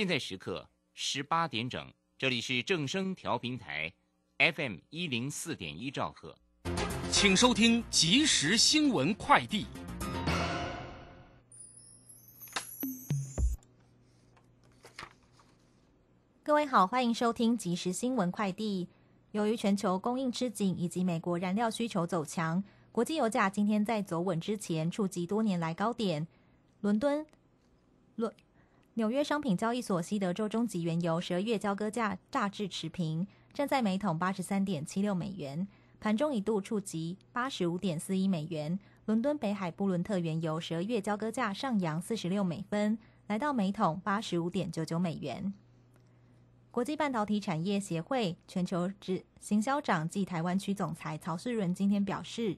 现在时刻十八点整，这里是正声调频台，FM 一零四点一兆赫，请收听即时新闻快递。各位好，欢迎收听即时新闻快递。由于全球供应吃紧以及美国燃料需求走强，国际油价今天在走稳之前触及多年来高点。伦敦、伦、纽约商品交易所西德州中级原油十二月交割价大致持平，站在每桶八十三点七六美元，盘中一度触及八十五点四一美元。伦敦北海布伦特原油十二月交割价上扬四十六美分，来到每桶八十五点九九美元。国际半导体产业协会全球执行销长暨台湾区总裁曹世伦今天表示，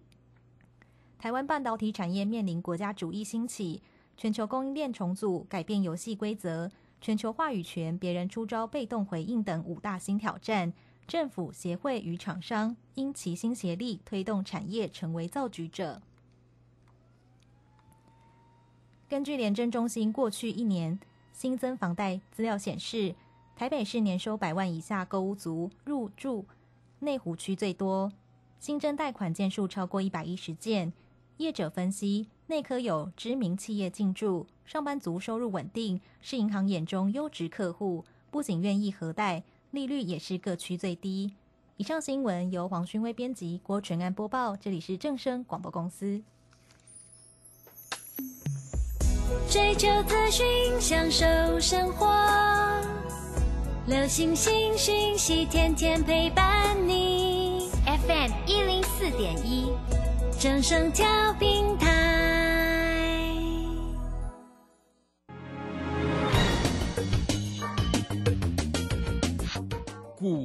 台湾半导体产业面临国家主义兴起、全球供应链重组、改变游戏规则、全球话语权、别人出招被动回应等五大新挑战。政府、协会与厂商应齐心协力，推动产业成为造局者。根据廉政中心过去一年新增房贷资料显示。台北市年收百万以下购屋族入住内湖区最多，新增贷款件数超过一百一十件。业者分析，内科有知名企业进驻，上班族收入稳定，是银行眼中优质客户，不仅愿意核贷，利率也是各区最低。以上新闻由黄勋威编辑，郭纯安播报，这里是正声广播公司。追求资讯，享受生活。流星星讯息，天天陪伴你。FM 一零四点一，正声调平台。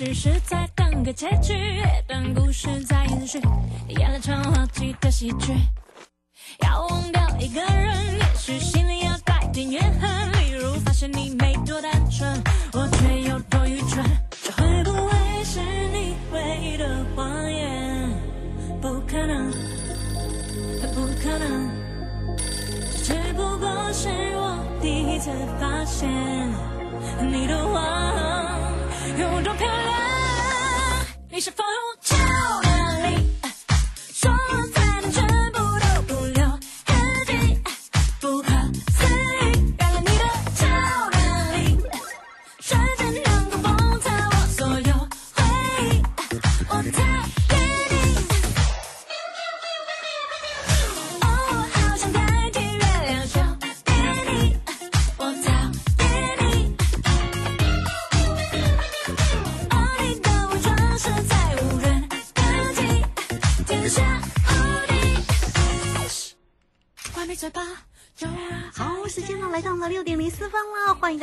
只，是在等个结局，但故事在延续，演了场滑稽的喜剧。要忘掉一个人，也许心里要带点怨恨，例如发现你没多单纯，我却有多愚蠢。这会不会是你唯一的谎言？不可能，不可能，这只不过是我第一次发现你的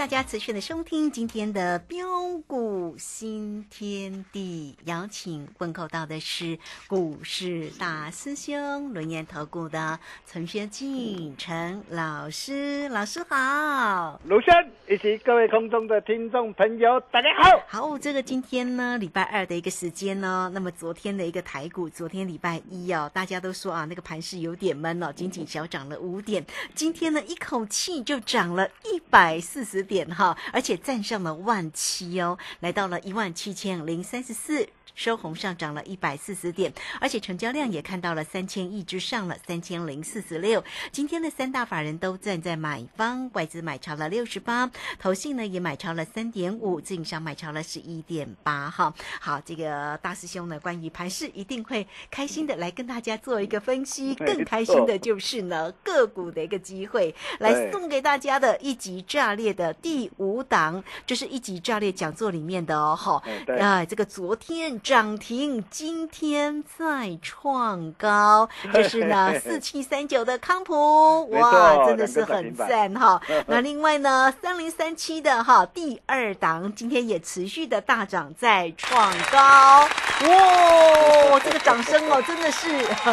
大家持续的收听今天的标股新天地。邀请问候到的是股市大师兄轮研投顾的陈学进陈老师，老师好。卢生以及各位空中的听众朋友，大家好。好，这个今天呢，礼拜二的一个时间呢，那么昨天的一个台股，昨天礼拜一哦，大家都说啊，那个盘势有点闷哦，仅仅小涨了五点，今天呢，一口气就涨了一百四十点哈，而且站上了万七哦，来到了一万七千零三十四。收红上涨了一百四十点，而且成交量也看到了三千亿之上了，三千零四十六。今天的三大法人都站在买方，外资买超了六十八，投信呢也买超了三点五，自营商买超了十一点八。哈，好，这个大师兄呢，关于盘市一定会开心的来跟大家做一个分析，更开心的就是呢个股的一个机会，来送给大家的一级炸裂的第五档，这是一级炸裂讲座里面的哦，哈啊，这个昨天涨停，今天再创高，这是呢 四七三九的康普，哇，真的是很赞哈。那另外呢，三零三七的哈第二档，今天也持续的大涨，再创高，哇，这个掌声哦，真的是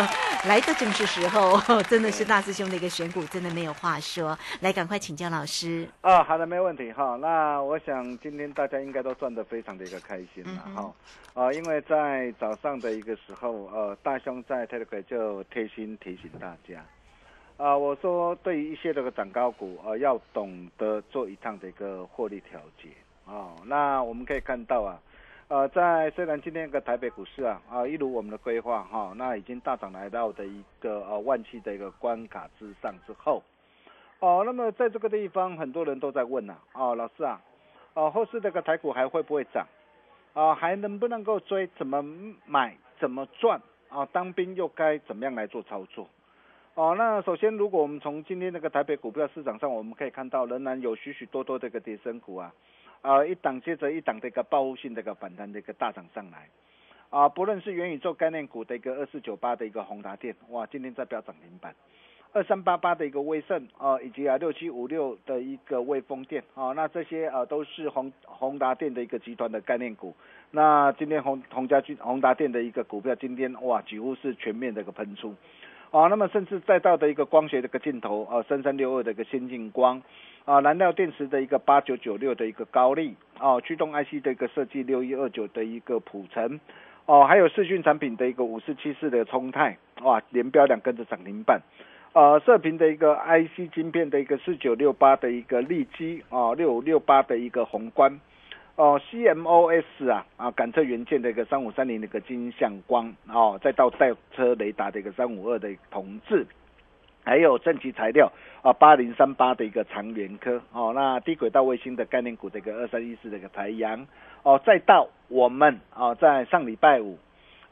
来的正是时候，真的是大师兄的一个选股，真的没有话说。来，赶快请教老师。啊，好的，没问题哈。那我想今天大家应该都赚得非常的一个开心了嗯哈。啊，因因为在早上的一个时候，呃，大兄在 Telegram 就贴心提醒大家，啊，我说对于一些这个涨高股，呃，要懂得做一趟的一个获利调节啊。那我们可以看到啊。呃，在虽然今天个台北股市啊啊，一如我们的规划哈，那已经大涨来到的一个呃万七的一个关卡之上之后，哦，那么在这个地方，很多人都在问呐、哦，老师啊，哦，后市这个台股还会不会涨？啊，还能不能够追？怎么买？怎么赚？啊，当兵又该怎么样来做操作？哦，那首先，如果我们从今天那个台北股票市场上，我们可以看到，仍然有许许多多的一个跌升股啊，啊，一档接着一档的一个报复性的一个反弹的一个大涨上来，啊，不论是元宇宙概念股的一个二四九八的一个宏达电，哇，今天在飙涨停板。二三八八的一个威盛啊，以及啊六七五六的一个威风电啊，那这些啊都是宏宏达电的一个集团的概念股。那今天宏宏家军宏达电的一个股票，今天哇几乎是全面的一个喷出。啊，那么甚至再到的一个光学的一个镜头啊，三三六二的一个先进光，啊，燃料电池的一个八九九六的一个高利，啊，驱动 IC 的一个设计六一二九的一个普成，哦、还有视讯产品的一个五四七四的冲泰，哇，连标两根的涨停板。呃，射频的一个 IC 晶片的一个四九六八的一个利基啊，六五六八的一个宏观，哦、CMOS 啊啊感测元件的一个三五三零的一个金相光哦，再到带车雷达的一个三五二的同志，还有正极材料啊八零三八的一个长源科哦，那低轨道卫星的概念股的一个二三一四的一个台阳哦，再到我们啊在上礼拜五。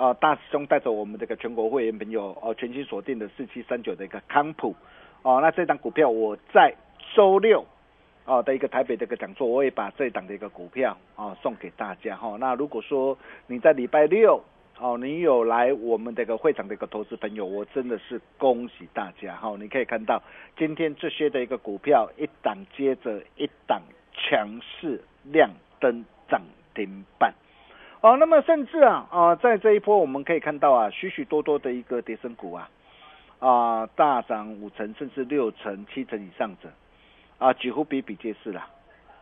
啊，大师兄带着我们这个全国会员朋友哦，全新锁定的四七三九的一个康普。哦，那这档股票我在周六哦的一个台北的一个讲座，我也把这档的一个股票哦送给大家。哈、那如果说你在礼拜六哦，你有来我们这个会场的一个投资朋友，我真的是恭喜大家。哈、你可以看到今天这些的一个股票一档接着一档强势亮灯涨停板。哦，那么甚至啊啊，在这一波我们可以看到啊，许许多多的一个跌升股啊，啊大涨五成甚至六成、七成以上者，啊几乎比比皆是啦，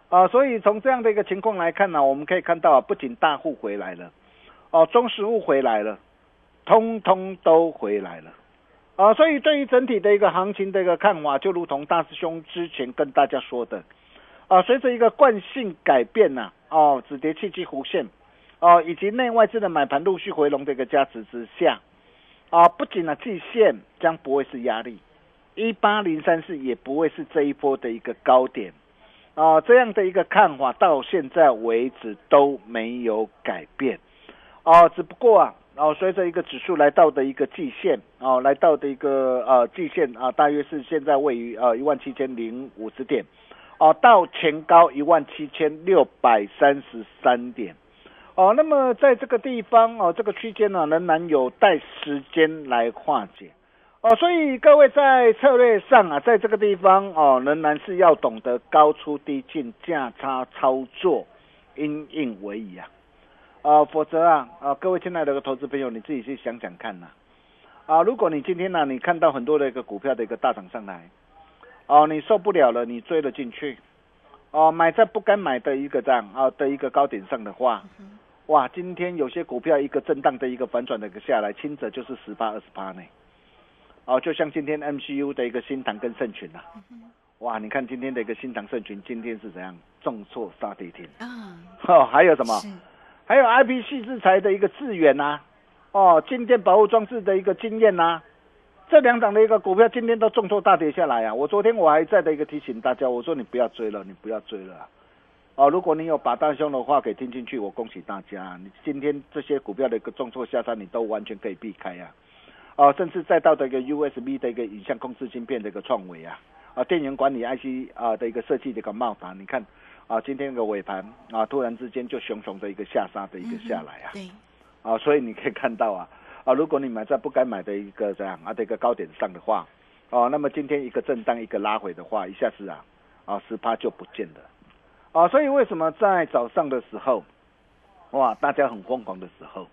啊，所以从这样的一个情况来看呢、我们可以看到啊，不仅大户回来了，哦、中实物回来了，通通都回来了。啊，所以对于整体的一个行情的一个看法，就如同大师兄之前跟大家说的，啊，随着一个惯性改变呐、哦，止跌契机弧线，哦，以及内外资的买盘陆续回笼的一个加持之下，啊，不仅呢季线将不会是压力，一八零三四也不会是这一波的一个高点，啊，这样的一个看法到现在为止都没有改变，哦、只不过啊。哦，随着一个指数来到的一个季线，哦，来到的一个呃季线啊，大约是现在位于呃一万七千零五十点，哦，到前高一万七千六百三十三点，哦，那么在这个地方哦，这个区间呢，仍然有待时间来化解，哦，所以各位在策略上啊，在这个地方哦，仍然是要懂得高出低进、价差操作，因应为宜啊。啊，否则啊，啊，各位亲爱的投资朋友，你自己去想想看呐、啊，如果你今天呢、你看到很多的一个股票的一个大涨上来，哦、你受不了了，你追了进去，哦、买在不该买的一个这样啊的一个高点上的话，哇，今天有些股票一个震荡的一个反转的一个下来，轻者就是十八二十八呢，哦，就像今天 MCU 的一个新塘跟盛群啊、哇，你看今天的一个新塘盛群，今天是怎样？重挫杀跌停，啊，哦，还有什么？还有 IPC 制裁的一个致远呐，哦，静电保护装置的一个经验呐，这两档的一个股票今天都重挫大跌下来啊！我昨天我还在的一个提醒大家，我说你不要追了，你不要追了。哦，如果你有把大兄的话给听进去，我恭喜大家，你今天这些股票的一个重挫下杀，你都完全可以避开呀。哦，甚至再到的一个 USB 的一个影像控制芯片的一个创维啊，啊，电源管理 IC 啊的一个设计的一个茂达，你看啊，今天个尾盘啊，突然之间就熊熊的一个下杀的一个下来啊，对，啊，所以你可以看到啊，啊，如果你买在不该买的一个这样啊的一个高点上的话，哦，那么今天一个震荡一个拉回的话，一下子啊，啊十趴就不见了，啊，所以为什么在早上的时候，哇，大家很疯狂的时候。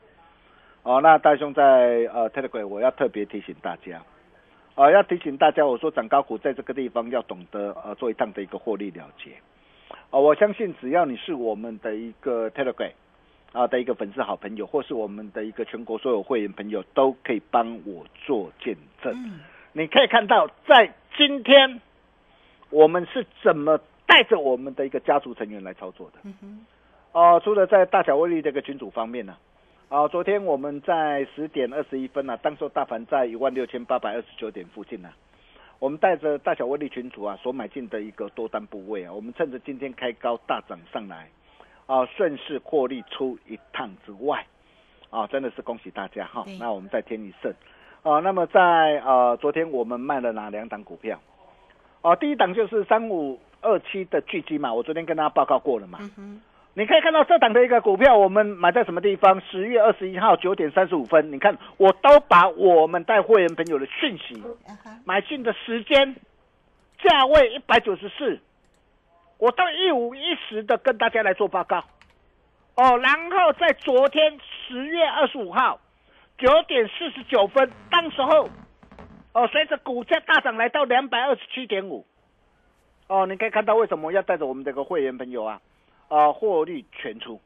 哦，那大兄在呃 Telegram，我要特别提醒大家，啊，要提醒大家，我说涨高股在这个地方要懂得呃做一趟的一个获利了结，啊，我相信只要你是我们的一个 Telegram 啊的一个粉丝好朋友，或是我们的一个全国所有会员朋友，都可以帮我做见证。你可以看到，在今天我们是怎么带着我们的一个家族成员来操作的。哦，除了在大小威力这个群组方面呢。啊，昨天我们在十点二十一分呢，当时大盘在一万六千八百二十九点附近呢，我们带着大小威力群主啊所买进的一个多单部位啊，我们趁着今天开高大涨上来，啊，顺势获利出一趟之外，啊，真的是恭喜大家哈。那我们再添一胜，啊，那么在呃昨天我们卖了哪两档股票？哦，第一档就是三五二七的聚集嘛，我昨天跟大家报告过了嘛。你可以看到这档的一个股票，我们买在什么地方？十月二十一号九点三十五分，你看我都把我们带会员朋友的讯息、买进的时间、价位一百九十四，我都一五一十的跟大家来做报告。哦，然后在昨天十月二十五号九点四十九分，当时候哦，随着股价大涨来到两百二十七点五，哦，你可以看到为什么要带着我们这个会员朋友啊？啊，获利全出，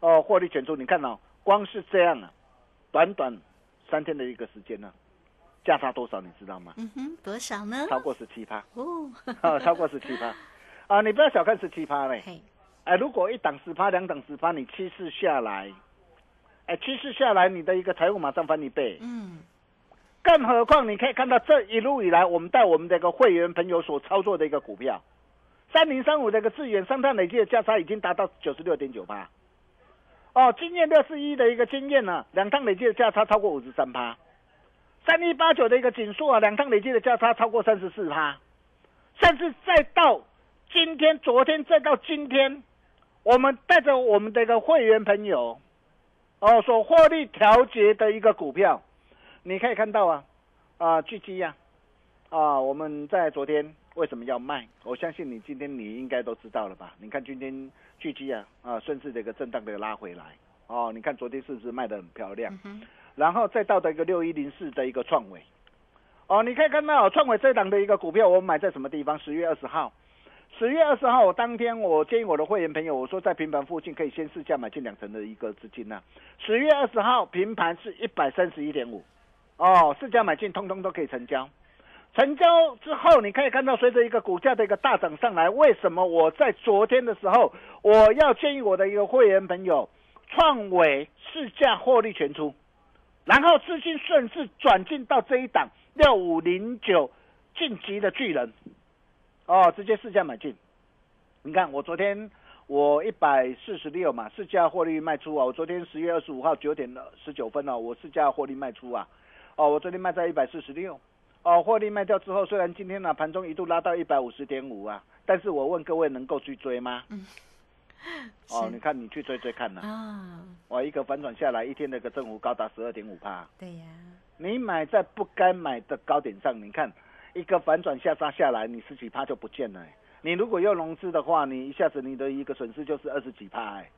哦，获利全出。你看哦，光是这样啊，短短三天的一个时间呢，价差多少你知道吗？嗯哼，多少呢？超过十七趴哦，超过十七趴啊！你不要小看十七趴嘞，哎，如果一档十趴，两档十趴，你趋势下来，哎，趋势下来，你的一个财务马上翻一倍。嗯，更何况你可以看到这一路以来，我们带我们的一个会员朋友所操作的一个股票。三零三五的一个资源三趟累计的价差已经达到九十六点九八，哦，经验六四一的一个经验呢，两趟累计的价差超过五十三趴，三一八九的一个紧缩啊，两趟累计的价差超过三十四趴，甚至再到今天、昨天再到今天，我们带着我们的一个会员朋友，哦，所获利调节的一个股票，你可以看到啊，啊，巨基呀，啊，我们在昨天。为什么要卖？我相信你今天你应该都知道了吧？你看今天巨基啊啊顺势的一个震荡的拉回来哦，你看昨天是不是卖的很漂亮？然后再到的一个六一零四的一个创伟哦，你可以看到创伟这档的一个股票，我买在什么地方？十月二十号，十月二十号当天我建议我的会员朋友，我说在平盘附近可以先试价买进两成的一个资金呢。十月二十号平盘是一百三十一点五哦，市价买进通通都可以成交。成交之后，你可以看到，随着一个股价的一个大涨上来，为什么我在昨天的时候，我要建议我的一个会员朋友，创伟市价获利全出，然后资金顺势转进到这一档六五零九晋级的巨人，哦，直接市价买进。你看我昨天我一百四十六嘛，市价获利卖出啊，我昨天十月二十五号九点十九分哦，我市价获利卖出啊，哦，我昨天卖在一百四十六。哦，获利卖掉之后，虽然今天呢盘中一度拉到一百五十点五啊，但是我问各位能够去追吗？嗯，哦，你看你去追追看呢啊，哇，一个反转下来，一天的一个正幅高达十二点五帕。对呀，你买在不该买的高点上，你看一个反转下杀下来，你十几帕就不见了。你如果要融资的话，你一下子你的一个损失就是二十几帕哎。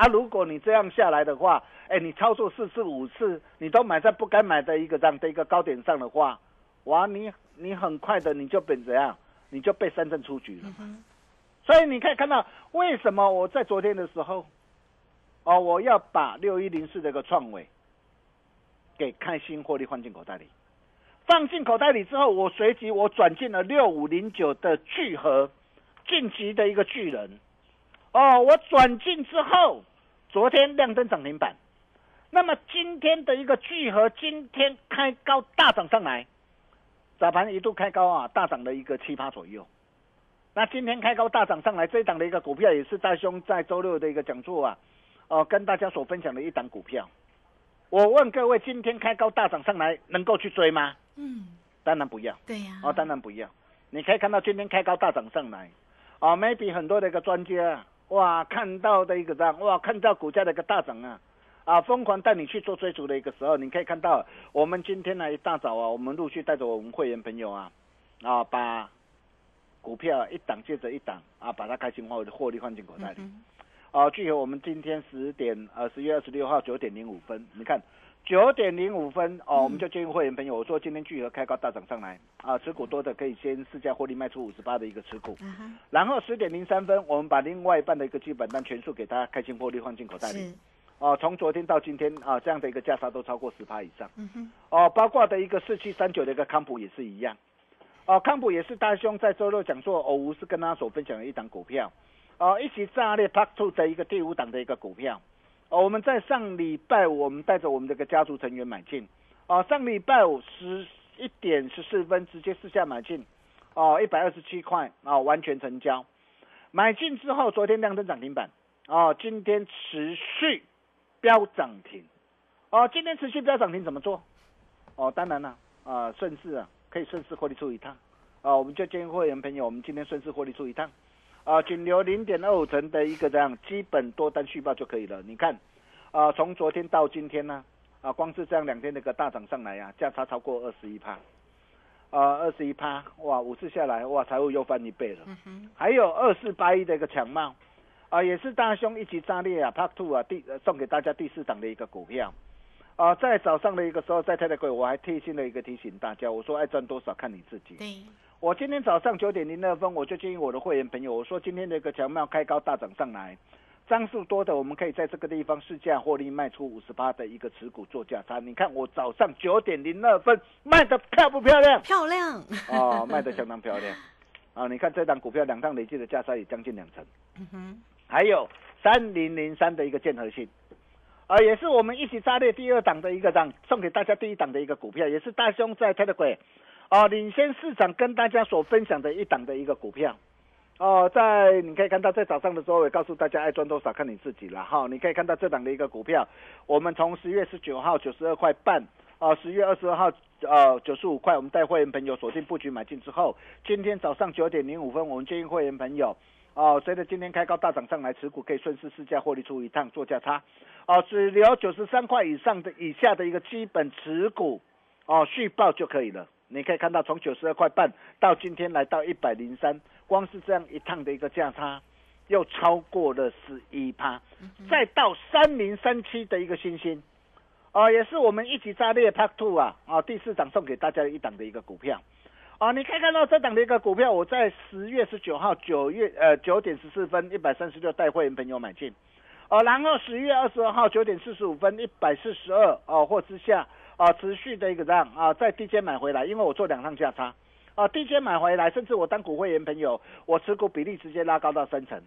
啊，如果你这样下来的话，哎，你操作四次五次，你都买在不该买的一个这样的一个高点上的话。哇，你你很快的你就被怎样？你就被深圳出局了。所以你可以看到，为什么我在昨天的时候，哦，我要把六一零四这个创维给开心获利放进口袋里，放进口袋里之后，我随即我转进了六五零九的聚合晋级的一个巨人。哦，我转进之后，昨天亮灯涨停板，那么今天的一个聚合，今天开高大涨上来，早盘一度开高啊，大涨了一个七八左右。那今天开高大涨上来，这一档的一个股票也是大兄在周六的一个讲座啊，哦、跟大家所分享的一档股票。我问各位，今天开高大涨上来，能够去追吗？嗯，当然不要。对呀、哦，当然不要。你可以看到今天开高大涨上来，啊、m a y b e 很多的一个专家啊，哇，看到的一个涨，哇，看到股价的一个大涨啊，啊，疯狂带你去做追逐的一个时候，你可以看到我们今天呢一大早啊，我们陆续带着我们会员朋友啊，啊，把股票一档接着一档啊，把它开心获获利放进口袋里。嗯啊，具有我们今天十点呃十月二十六号九点零五分，你看九点零五分哦，我们就建议会员朋友，我说今天聚合开高大涨上来。啊，持股多的可以先试价获利卖出五十八的一个持股，然后十点零三分，我们把另外一半的一个基本单全数给他开心获利放进口袋里是，哦，从昨天到今天啊，这样的一个价差都超过十趴以上。哦，包括的一个四七三九的一个康普也是一样，哦，康普也是大兄在周六讲座，偶无是跟他所分享的一档股票，哦，一起炸裂 Park Two 的一个第五档的一个股票，哦，我们在上礼拜五，我们带着我们这个家族成员买进，哦，上礼拜五十一点十四分直接试下买进，哦，一百二十七块，哦，完全成交，买进之后，昨天亮灯涨停板，哦，今天持续飙涨停。哦，今天持续飙涨停怎么做？哦，当然了，啊、顺势啊，可以顺势获利出一趟。啊、我们就建议会员朋友，我们今天顺势获利出一趟。啊、仅留零点二五成的一个这样基本多单续报就可以了。你看，啊、从昨天到今天呢，啊，光是这样两天那个大涨上来呀、价差超过二十一趴，啊，二十一趴，哇，五次下来，哇，财务又翻一倍了。嗯哼，还有二四八一的一个强茂，啊，也是大兄一起炸裂啊，Part Two 啊，第、呃送给大家第四档的一个股票，啊，在早上的一个时候，在太太柜我还贴心的一个提醒大家，我说爱赚多少看你自己。对，我今天早上九点零二分，我就建议我的会员朋友，我说今天的一个强茂开高大涨上来，张数多的，我们可以在这个地方试价获利卖出五十八的一个持股做价差。你看我早上九点零二分卖的漂不漂亮？漂亮，哦，卖的相当漂亮。啊，你看这档股票两趟累计的价差也将近两成。嗯哼，还有三零零三的一个建和信，啊，也是我们一起炸裂第二档的一个档，送给大家第一档的一个股票，也是大兄在哦领先市场跟大家所分享的一档的一个股票。哦，在你可以看到，在早上的时候，也告诉大家爱赚多少看你自己了哈。你可以看到这档的一个股票，我们从十月十九号九十二块半，啊，十月二十二号呃九十五块，我们带会员朋友锁定布局买进之后，今天早上九点零五分，我们建议会员朋友哦，随着今天开高大涨上来，持股可以顺势试价获利出一趟做价差，哦，只留九十三块以上的以下的一个基本持股，哦，续报就可以了。你可以看到，从九十二块半到今天来到一百零三，光是这样一趟的一个价差，又超过了十一趴，再到三零三七的一个新星，啊、也是我们一起炸裂 Park Two 啊，啊，第四档送给大家的一档的一个股票。啊，你可以看到这档的一个股票，我在十月十九号九月呃九点十四分一百三十六带会员朋友买进，哦、然后十月二十二号九点四十五分一百四十二哦或之下啊持续的一个这样啊在低阶买回来，因为我做两趟价差啊低阶买回来，甚至我当股会员朋友我持股比例直接拉高到三成，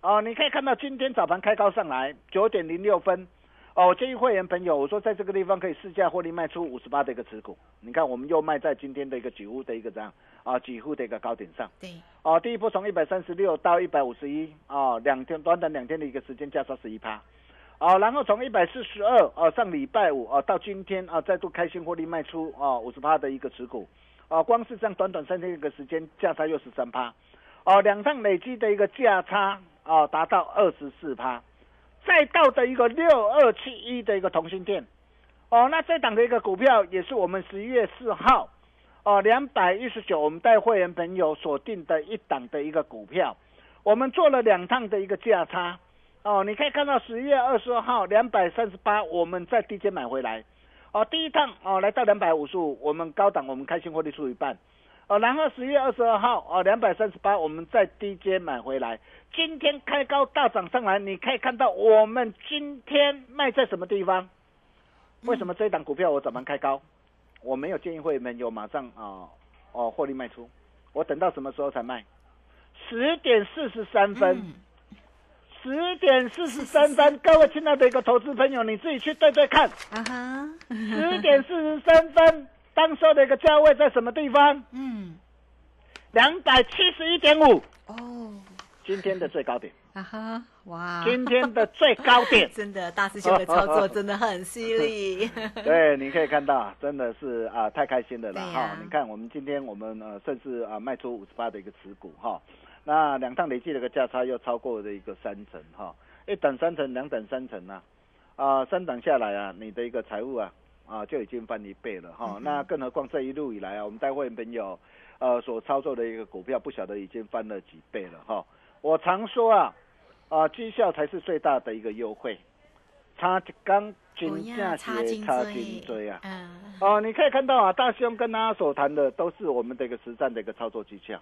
哦、你可以看到今天早盘开高上来九点零六分。哦，我建议会员朋友，我说在这个地方可以试价获利卖出五十八的一个持股。你看，我们又卖在今天的一个几乎的一个这样啊，几乎的一个高点上。对，哦，第一波从一百三十六到一百五十一，哦，两天短短两天的一个时间价差十一趴。哦，然后从一百四十二啊上礼拜五啊到今天啊再度开心获利卖出啊五十趴的一个持股，啊光是这样短短三天一个时间价差又是三趴，哦两趟累积的一个价差啊达到二十四趴。再到的一个六二七一的一个同心店，哦，那这档的一个股票也是我们十一月四号，哦，两百一十九，我们带会员朋友锁定的一档的一个股票，我们做了两趟的一个价差，哦，你可以看到十月二十二号两百三十八，我们在低阶买回来，哦，第一趟哦来到两百五十五，我们高档我们开心获利出一半。哦，然后十月二十二号哦，两百三十八，我们在低阶买回来。今天开高大涨上来，你可以看到我们今天卖在什么地方？为什么这一档股票我早盘开高？我没有建议会员们有马上啊哦获利卖出，我等到什么时候才卖？十点四十三分，嗯十点四十三分，各位亲爱的一个投资朋友，你自己去对对看，啊哈，十点四十三分，当时的一个价位在什么地方？嗯，两百七十一点五，哦，今天的最高点，啊哈，哇，今天的最高点。真的大师兄的操作真的很犀利，对，你可以看到，真的是啊，太开心了啦对呀。哈！你看，我们今天我们呃，甚至啊卖出五十八的一个持股哈，那两趟累计的一个价差又超过了一个三成哈，一等三成，两等三成呐、啊，三等下来啊，你的一个财务啊啊就已经翻一倍了哈。那更何况这一路以来啊，我们带会员朋友呃所操作的一个股票，不晓得已经翻了几倍了哈。我常说啊啊，绩效才是最大的一个优惠，差一缸不金价插金差锥金锥啊。嗯，哦，你可以看到啊，大兄跟大家所谈的都是我们的一个实战的一个操作技巧。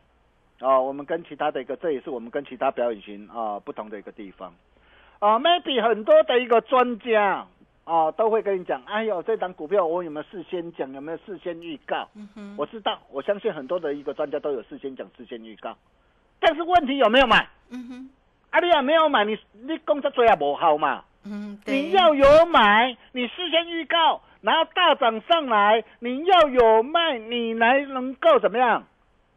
啊、我们跟其他的一个，这也是我们跟其他表演型啊、不同的一个地方。啊、m a y b e 很多的一个专家啊、都会跟你讲，哎呦，这档股票我有没有事先讲，有没有事先预告？嗯哼，我知道，我相信很多的一个专家都有事先讲、事先预告，但是问题有没有买？嗯哼，啊，你也没有买，你你工作做也不好嘛。嗯，对，你要有买，你事先预告，然后大涨上来，你要有卖，你才能够怎么样，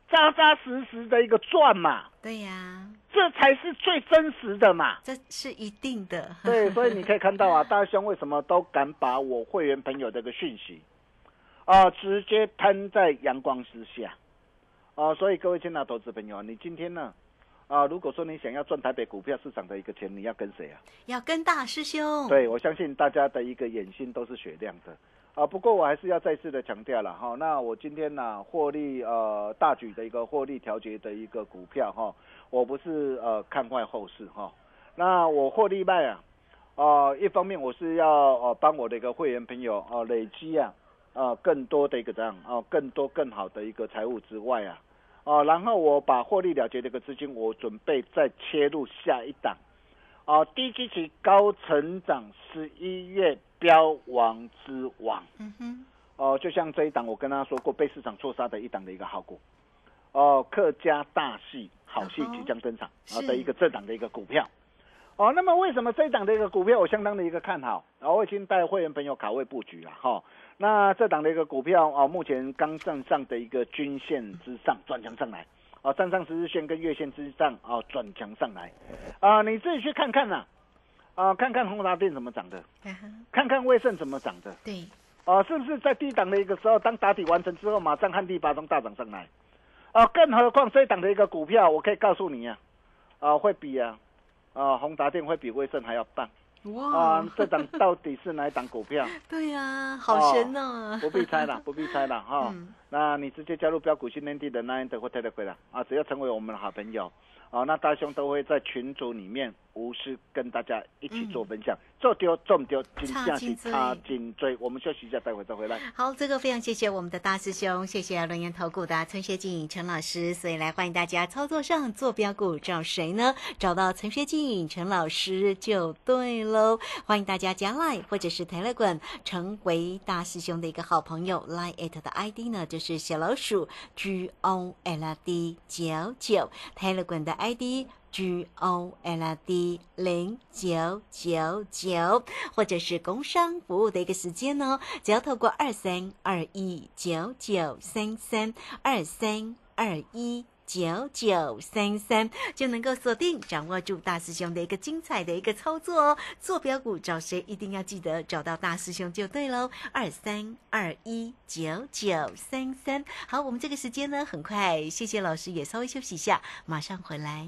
扎扎实实的一个赚嘛，对呀，这才是最真实的嘛。这是一定的，对，所以你可以看到啊，大兄为什么都敢把我会员朋友的一个讯息，啊、直接摊在阳光之下，啊、所以各位亲爱的投资朋友，你今天呢，啊、如果说你想要赚台北股票市场的一个钱，你要跟谁啊？要跟大师兄，对，我相信大家的一个眼睛都是雪亮的啊。不过我还是要再次的强调了哈，那我今天呢、获利呃大举的一个获利调节的一个股票哈，我不是呃看坏后市哈，那我获利卖啊，呃一方面我是要呃帮我的一个会员朋友啊、呃、累积啊呃更多的一个这样啊、更多更好的一个财务之外啊。哦，然后我把获利了结的一个资金，我准备再切入下一档，哦，低基期高成长十一月标王之王，嗯哼，哦，就像这一档我跟大家说过，被市场错杀的一档的一个好股，哦，客家大戏好戏即将登场啊、是的一个这档的一个股票，哦，那么为什么这一档的一个股票我相当的一个看好？然、后我已经带会员朋友卡位布局了哈、那这档的一个股票啊、目前刚站上的一个均线之上转强上来，啊，站上十日线跟月线之上啊转强上来，啊，你自己去看看呐、啊，看看宏达电怎么涨的，看看威盛怎么涨的，对，啊，是不是在低档的一个时候，当打底完成之后，马上旱地拔葱大涨上来？啊，更何况这一档的一个股票，我可以告诉你啊，啊，会比啊，啊，宏达电会比威盛还要棒哇啊！这档到底是哪一档股票？对呀，好神 哦，不必猜了，不必猜了哈。嗯那你直接加入标股训练地的 Nine 的或 Telegram 啊，只要成为我们的好朋友啊，那大兄都会在群组里面无私跟大家一起做分享，做丢做唔丢，金价是差金追差紧追。我们休息一下，待会再回来。好，这个非常谢谢我们的大师兄，谢谢龙岩投顾的陈学静陈老师，所以来欢迎大家操作上做标股，找谁呢？找到陈学静陈老师就对喽。欢迎大家加 Line 或者是 Telegram 成为大师兄的一个好朋友，Line at 的 ID 呢就是小老鼠 G O L D 九九，Telegram 的 ID。G O L D 零九九九，或者是工商服务的一个时间呢，只要透过二三二一九九三三二三二一。九九三三就能够锁定掌握住大师兄的一个精彩的一个操作哦。坐标股找谁一定要记得找到大师兄就对喽。二三二一九九三三。好，我们这个时间呢很快，谢谢老师也稍微休息一下，马上回来。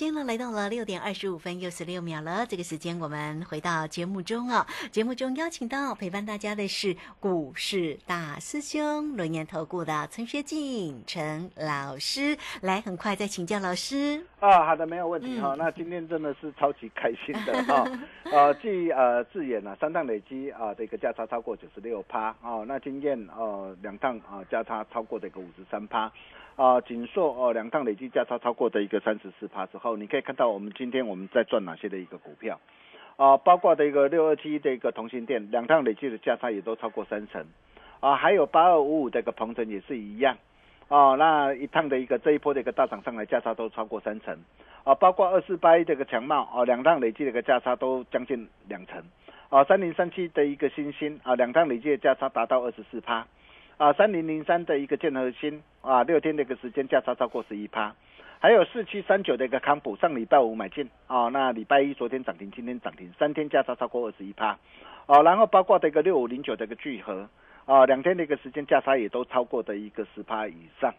今天呢，来到了六点二十五分又十六秒了。这个时间，我们回到节目中哦。节目中邀请到陪伴大家的是股市大师兄轮研投顾的陈学进陈老师。来，很快再请教老师。啊，好的，没有问题哈、嗯那今天真的是超级开心的 哈。呃，继呃智远呢三趟累积啊的一个价差超过九十六趴哦，那经验呃两趟啊价差超过的一个五十三趴。啊，锦硕哦，两趟累计价差超过的一个三十四趴之后，你可以看到我们今天我们在赚哪些的一个股票，啊，包括的一个六二七的一个同心店，两趟累计的价差也都超过三成，啊，还有八二五五的一个鹏程也是一样，哦，那一趟的一个这一波的一个大涨上来，价差都超过三成，啊，包括二四八一这个强茂，哦，两趟累计的一个价差都将近两成，啊，三零三七的一个新兴，啊，两趟累计的价差达到二十四趴。啊，三零零三的一个建核心啊，六天的一个时间价差超过十一趴，还有四七三九的一个康普，上礼拜五买进啊，那礼拜一昨天涨停，今天涨停，三天价差超过二十一趴，啊，然后包括的一个六五零九的一个聚合啊，两天的一个时间价差也都超过的一个十趴以上，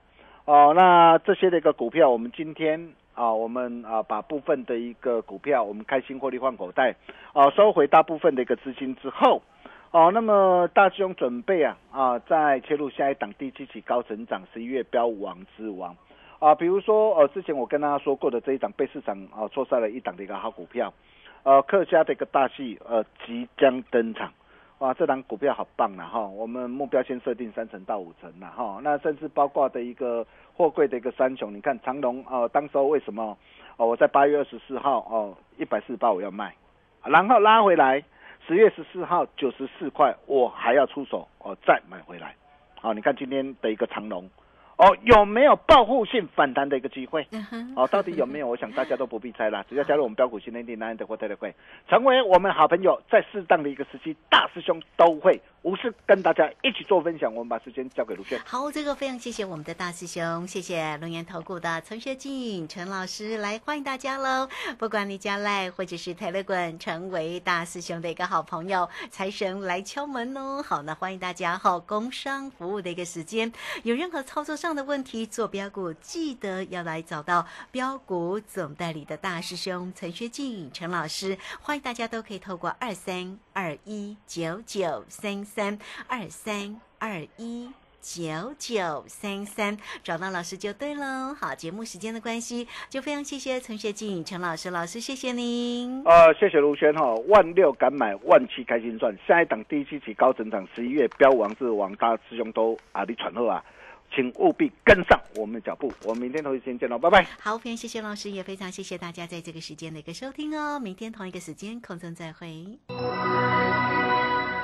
哦、那这些的一个股票，我们今天啊，我们啊把部分的一个股票，我们开心获利换口袋，啊，收回大部分的一个资金之后。哦，那么大师兄准备啊啊，再切入下一档第七期高成长十一月标王之王啊，比如说呃，之前我跟大家说过的这一档被市场啊错杀了一档的一个好股票，呃，客家的一个大戏呃即将登场，哇，这档股票好棒了哈，我们目标先设定三成到五成了哈，那甚至包括的一个货柜的一个三雄，你看长隆呃，当时候为什么哦我在八月二十四号哦一百四十八我要卖，然后拉回来。十月十四号九十四块，我还要出手哦，再买回来。好、你看今天的一个长龙，哦，有没有报复性反弹的一个机会？哦，到底有没有？我想大家都不必猜了，只要加入我们标股新天地南的或特的会，成为我们好朋友，在适当的一个时期，大师兄都会无私跟大家一起做分享。我们把时间交给卢轩。好，这个非常谢谢我们的大师兄，谢谢龙岩投顾的陈学进陈老师来欢迎大家喽！不管你加赖或者是泰勒滚，成为大师兄的一个好朋友，财神来敲门哦。好，那欢迎大家好，工商服务的一个时间，有任何操作上的问题，做标股记得要来找到标股总代理的大师兄陈学进陈老师，欢迎大家都可以透过二三二一九九三三二三二一。九九三三，找到老师就对喽。好，节目时间的关系，就非常谢谢陈学静陈老师，老师谢谢您。呃，谢谢卢轩哈、万六敢买，万七开心赚。下一档第七期高成长，十一月标王是王大师兄都啊，你传后啊，请务必跟上我们的脚步。我们明天同一时间见喽，拜拜。好，非常谢谢老师，也非常谢谢大家在这个时间的一个收听哦。明天同一个时间空中再会。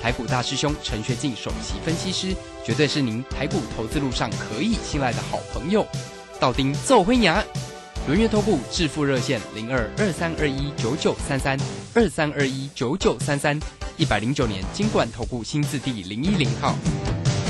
台股大师兄陈学进首席分析师，绝对是您台股投资路上可以信赖的好朋友。道丁奏灰牙，轮月投顾致富热线零二二三二一九九三三二三二一九九三三，一百零九年金管投顾新字第零一零号。